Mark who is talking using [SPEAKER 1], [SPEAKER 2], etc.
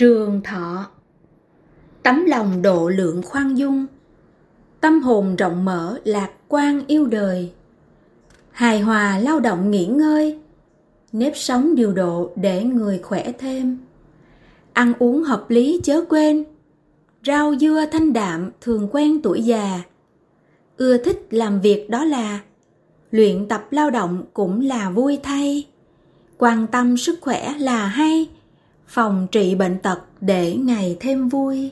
[SPEAKER 1] Trường thọ. Tấm lòng độ lượng khoan dung. Tâm hồn rộng mở, lạc quan yêu đời. Hài hòa, lao động nghỉ ngơi. Nếp sống điều độ để người khỏe thêm. Ăn uống hợp lý, chớ quên. Rau dưa thanh đạm, thường quen tuổi già. Ưa thích làm việc đó là Luyện tập lao động cũng là vui thay. Quan tâm sức khỏe là hay phòng trị bệnh tật để ngày thêm vui.